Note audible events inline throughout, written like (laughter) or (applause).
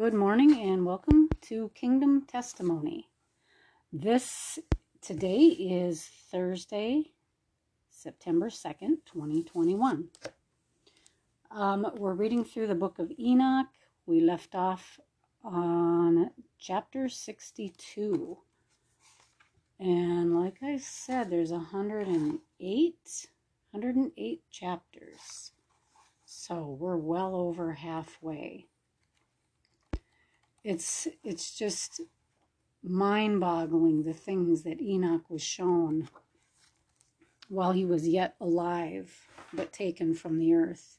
Good morning and welcome to Kingdom Testimony. This today is Thursday, September 2nd, 2021. Um, we're reading through the book of Enoch. We left off on chapter 62. And like I said, there's 108, 108 chapters. So we're well over halfway it's it's just mind-boggling the things that Enoch was shown while he was yet alive, but taken from the earth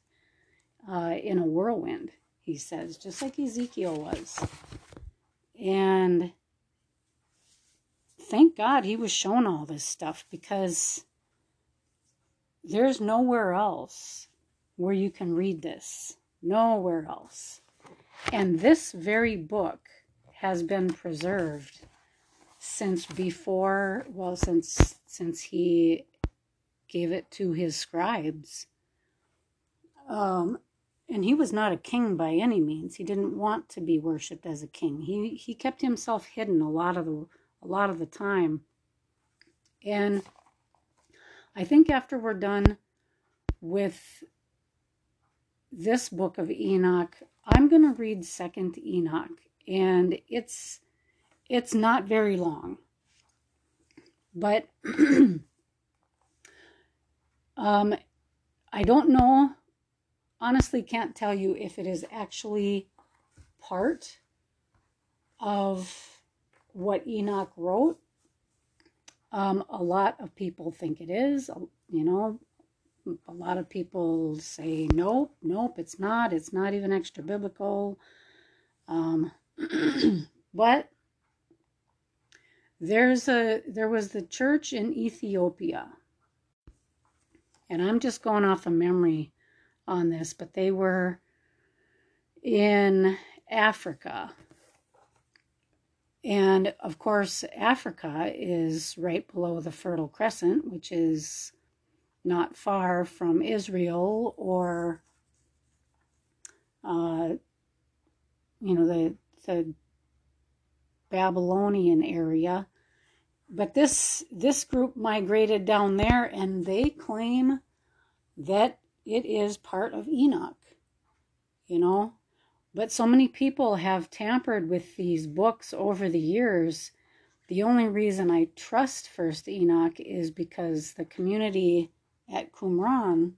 uh, in a whirlwind. He says, just like Ezekiel was, and thank God he was shown all this stuff because there's nowhere else where you can read this. Nowhere else. And this very book has been preserved since before, well, since since he gave it to his scribes. Um, and he was not a king by any means. He didn't want to be worshipped as a king. He he kept himself hidden a lot of the a lot of the time. And I think after we're done with this book of Enoch, I'm going to read Second Enoch, and it's it's not very long, but (clears throat) um, I don't know. Honestly, can't tell you if it is actually part of what Enoch wrote. Um, a lot of people think it is. You know, a lot of people say nope nope it's not it's not even extra biblical. Um, (clears throat) but there's a there was the church in ethiopia. And i'm just going off of memory on this but they were in africa. And of course africa is right below the fertile crescent which is not far from Israel or, uh, you know, the, the Babylonian area. But this this group migrated down there, and they claim that it is part of Enoch. You know, but so many people have tampered with these books over the years. The only reason I trust First Enoch is because the community at Qumran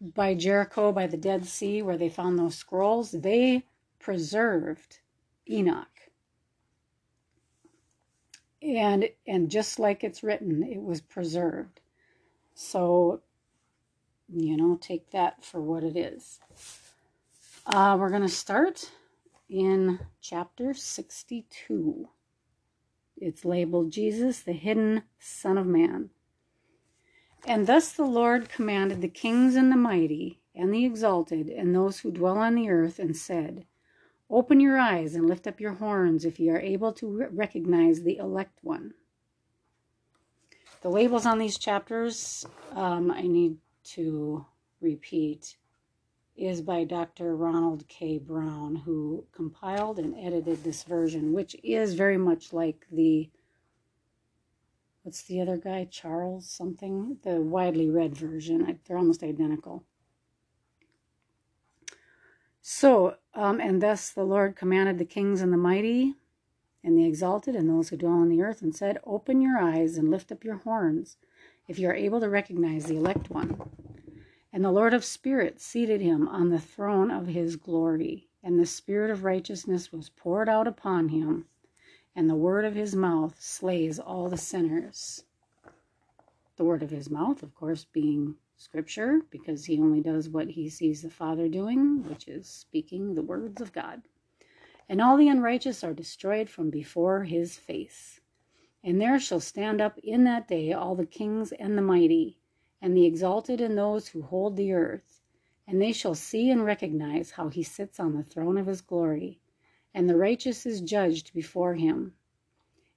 by Jericho, by the Dead Sea, where they found those scrolls, they preserved Enoch. And and just like it's written, it was preserved. So, you know, take that for what it is. Uh, we're going to start in chapter 62. It's labeled Jesus, the Hidden Son of Man. And thus the Lord commanded the kings and the mighty, and the exalted, and those who dwell on the earth, and said, Open your eyes and lift up your horns if ye are able to recognize the elect one. The labels on these chapters, um, I need to repeat, is by Dr. Ronald K. Brown, who compiled and edited this version, which is very much like the what's the other guy? Charles something? The widely read version. They're almost identical. So, um, and thus the Lord commanded the kings and the mighty and the exalted and those who dwell on the earth and said, Open your eyes and lift up your horns, if you are able to recognize the elect one. And the Lord of spirits seated him on the throne of his glory, and the spirit of righteousness was poured out upon him and the word of his mouth slays all the sinners. The word of his mouth, of course, being scripture, because he only does what he sees the Father doing, which is speaking the words of God. And all the unrighteous are destroyed from before his face. And there shall stand up in that day all the kings and the mighty, and the exalted and those who hold the earth, and they shall see and recognize how he sits on the throne of his glory and the righteous is judged before him,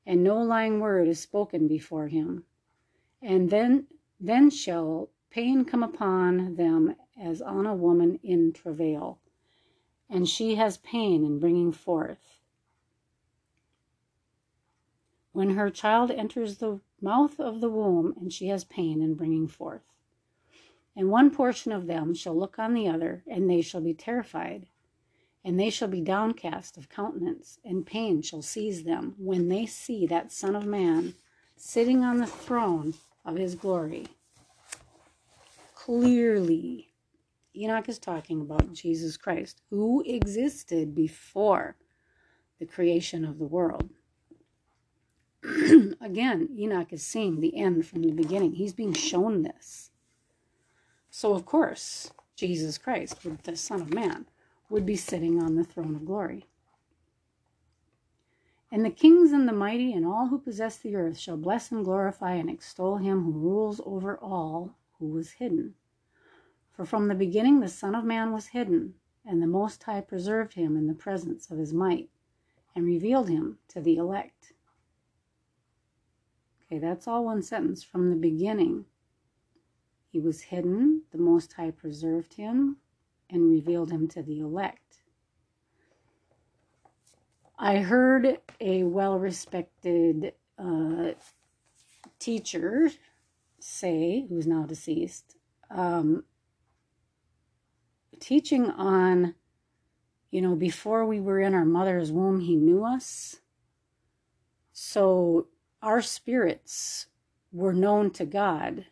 and no lying word is spoken before him. And then then shall pain come upon them as on a woman in travail, and she has pain in bringing forth. When her child enters the mouth of the womb, and she has pain in bringing forth. And one portion of them shall look on the other, and they shall be terrified, and they shall be downcast of countenance, and pain shall seize them when they see that Son of Man sitting on the throne of his glory. Clearly, Enoch is talking about Jesus Christ, who existed before the creation of the world. (clears throat) Again, Enoch is seeing the end from the beginning. He's being shown this. So, of course, Jesus Christ, the Son of Man, would be sitting on the throne of glory. And the kings and the mighty and all who possess the earth shall bless and glorify and extol him who rules over all who was hidden. For from the beginning the Son of Man was hidden, and the Most High preserved him in the presence of his might, and revealed him to the elect. Okay, that's all one sentence. From the beginning, he was hidden, the Most High preserved him, and revealed him to the elect. I heard a well respected uh, teacher say, who's now deceased, um, teaching on, you know, before we were in our mother's womb, he knew us. So our spirits were known to God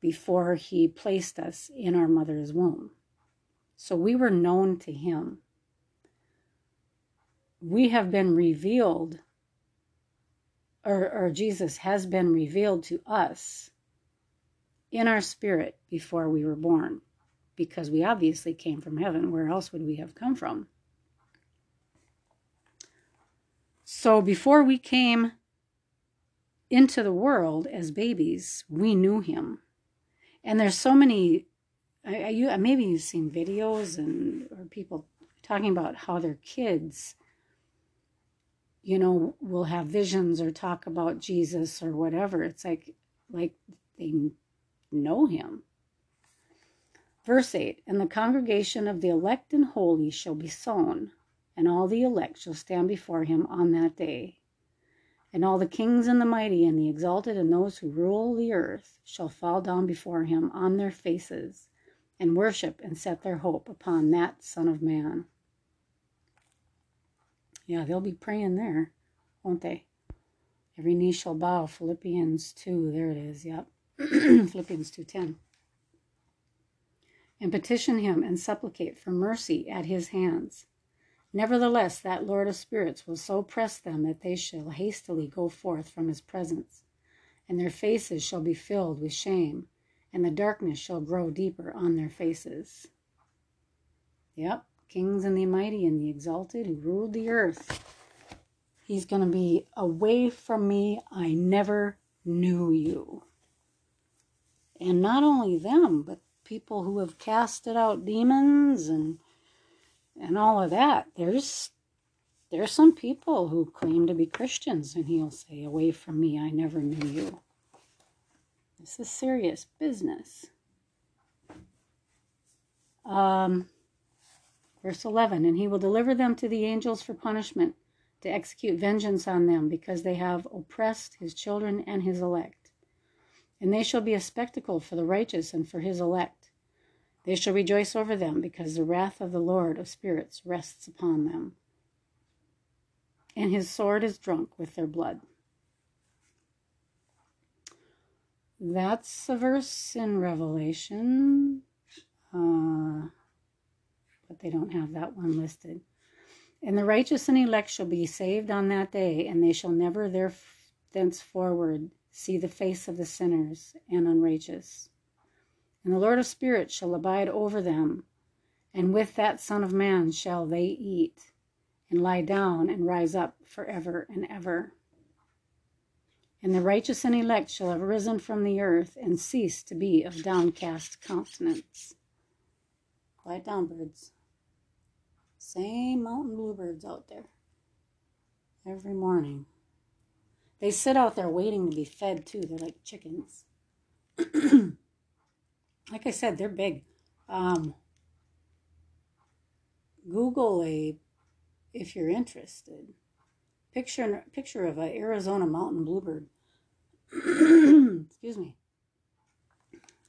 before he placed us in our mother's womb. So we were known to him. We have been revealed, or, or Jesus has been revealed to us in our spirit before we were born, because we obviously came from heaven. Where else would we have come from? So before we came into the world as babies, we knew him. And there's so many I, you maybe you've seen videos and or people talking about how their kids you know will have visions or talk about Jesus or whatever. It's like like they know him. Verse 8 and the congregation of the elect and holy shall be sown and all the elect shall stand before him on that day. And all the kings and the mighty and the exalted and those who rule the earth shall fall down before him on their faces and worship and set their hope upon that Son of Man. Yeah, they'll be praying there, won't they? Every knee shall bow. Philippians 2, there it is, yep. (clears throat) Philippians 2.10. And petition him and supplicate for mercy at his hands. Nevertheless, that Lord of spirits will so press them that they shall hastily go forth from his presence, and their faces shall be filled with shame and the darkness shall grow deeper on their faces. Yep, kings and the mighty and the exalted who ruled the earth. He's going to be away from me. I never knew you. And not only them, but people who have casted out demons and and all of that. There's there's some people who claim to be Christians and he'll say, Away from me, I never knew you. This is serious business. Um, verse 11 And he will deliver them to the angels for punishment, to execute vengeance on them, because they have oppressed his children and his elect. And they shall be a spectacle for the righteous and for his elect. They shall rejoice over them, because the wrath of the Lord of spirits rests upon them. And his sword is drunk with their blood. That's a verse in Revelation, uh, but they don't have that one listed. And the righteous and elect shall be saved on that day, and they shall never there thenceforward see the face of the sinners and unrighteous. And the Lord of spirits shall abide over them, and with that Son of Man shall they eat, and lie down and rise up for ever and ever. And the righteous and elect shall have risen from the earth and cease to be of downcast countenance. Quiet down, birds. Same mountain bluebirds out there. Every morning. They sit out there waiting to be fed too. They're like chickens. (clears throat) like I said, they're big. Um, Google a, if you're interested, picture picture of a Arizona mountain bluebird. Excuse me.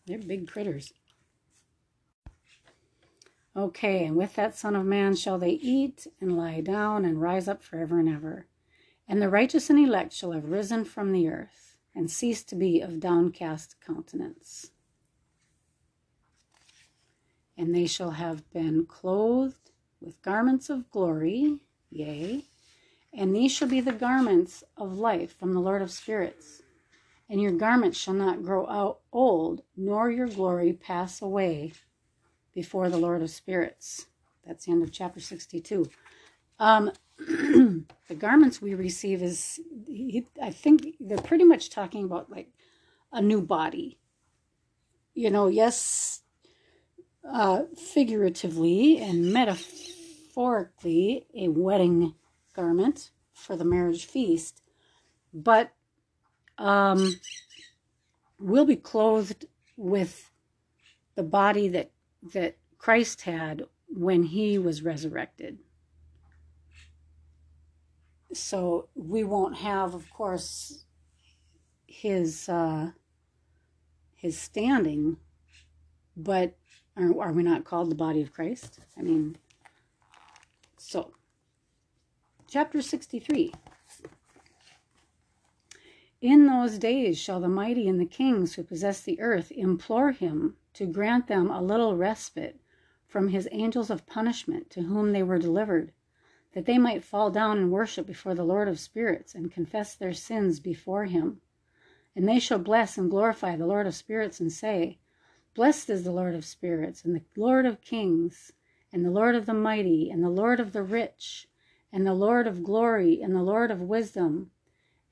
They're big critters. Okay, and with that Son of Man shall they eat and lie down and rise up forever and ever. And the righteous and elect shall have risen from the earth and cease to be of downcast countenance. And they shall have been clothed with garments of glory, yea, and these shall be the garments of life from the Lord of spirits. And your garments shall not grow out old, nor your glory pass away before the Lord of Spirits. That's the end of chapter 62. Um, (clears throat) the garments we receive is, I think they're pretty much talking about like a new body. You know, yes, uh, figuratively and metaphorically, a wedding garment for the marriage feast, but um, we'll be clothed with the body that that Christ had when he was resurrected. So we won't have, of course, his uh, his standing, but are, are we not called the body of Christ? I mean, so chapter 63. In those days shall the mighty and the kings who possess the earth implore him to grant them a little respite from his angels of punishment to whom they were delivered, that they might fall down and worship before the Lord of spirits and confess their sins before him. And they shall bless and glorify the Lord of spirits and say, Blessed is the Lord of spirits, and the Lord of kings, and the Lord of the mighty, and the Lord of the rich, and the Lord of glory, and the Lord of wisdom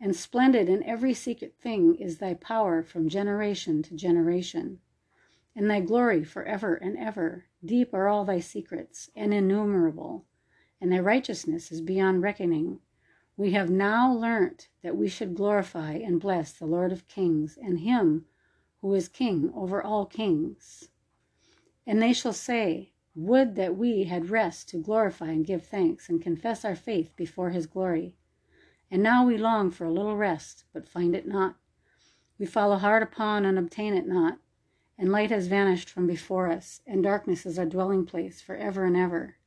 and splendid in every secret thing is thy power from generation to generation. And thy glory for ever and ever. Deep are all thy secrets, and innumerable, and thy righteousness is beyond reckoning. We have now learnt that we should glorify and bless the Lord of kings, and him who is king over all kings. And they shall say, Would that we had rest to glorify and give thanks, and confess our faith before his glory. And now we long for a little rest, but find it not. We follow hard upon and obtain it not. And light has vanished from before us, and darkness is our dwelling place for ever and ever.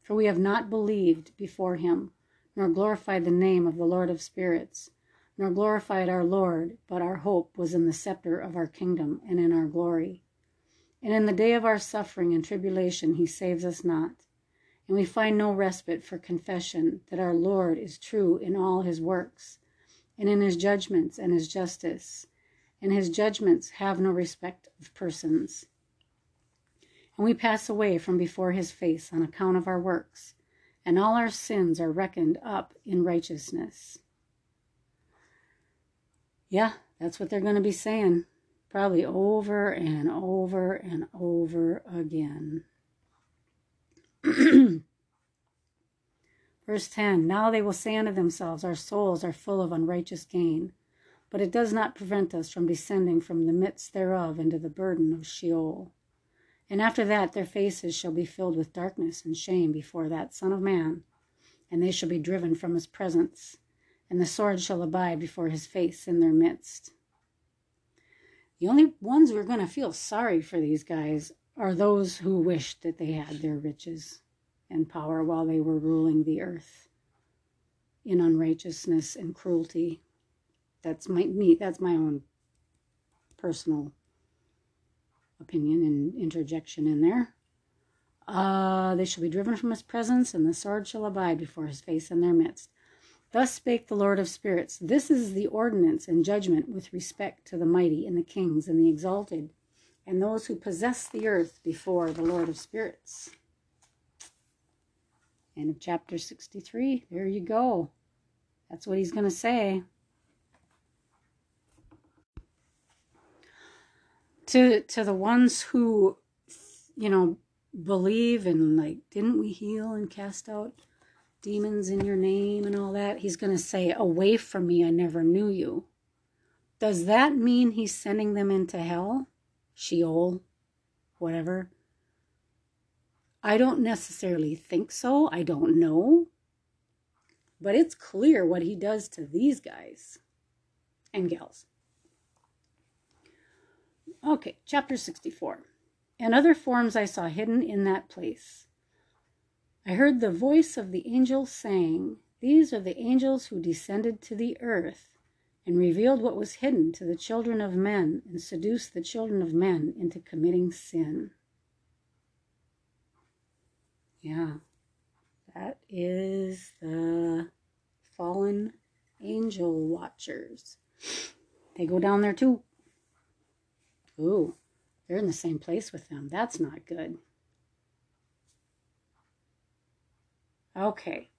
For we have not believed before him, nor glorified the name of the Lord of spirits, nor glorified our Lord, but our hope was in the scepter of our kingdom and in our glory. And in the day of our suffering and tribulation he saves us not and we find no respite for confession that our Lord is true in all his works, and in his judgments and his justice, and his judgments have no respect of persons. And we pass away from before his face on account of our works, and all our sins are reckoned up in righteousness. Yeah, that's what they're going to be saying, probably over and over and over again. (clears throat) Verse 10 Now they will say unto themselves, Our souls are full of unrighteous gain, but it does not prevent us from descending from the midst thereof into the burden of Sheol. And after that their faces shall be filled with darkness and shame before that Son of Man, and they shall be driven from his presence, and the sword shall abide before his face in their midst. The only ones who are going to feel sorry for these guys are those who wished that they had their riches and power while they were ruling the earth in unrighteousness and cruelty. That's my me. That's my own personal opinion and interjection in there. Uh, they shall be driven from his presence, and the sword shall abide before his face in their midst. Thus spake the Lord of spirits. This is the ordinance and judgment with respect to the mighty and the kings and the exalted and those who possess the earth before the Lord of spirits. End of chapter 63. There you go. That's what he's going to say. To, to the ones who, you know, believe and like, didn't we heal and cast out demons in your name and all that? He's going to say, Away from me, I never knew you. Does that mean he's sending them into hell? Sheol, whatever. I don't necessarily think so. I don't know. But it's clear what he does to these guys and gals. Okay, chapter 64. And other forms I saw hidden in that place. I heard the voice of the angel saying, These are the angels who descended to the earth and revealed what was hidden to the children of men and seduced the children of men into committing sin. Yeah, that is the fallen angel watchers. They go down there too. Ooh, they're in the same place with them. That's not good. Okay.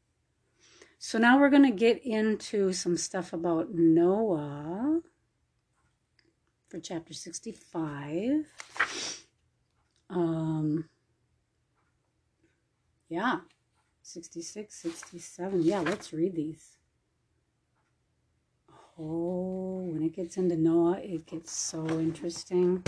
So now we're going to get into some stuff about Noah for chapter 65. Um, yeah, 66, 67. Yeah, let's read these. Oh, when it gets into Noah, it gets so interesting.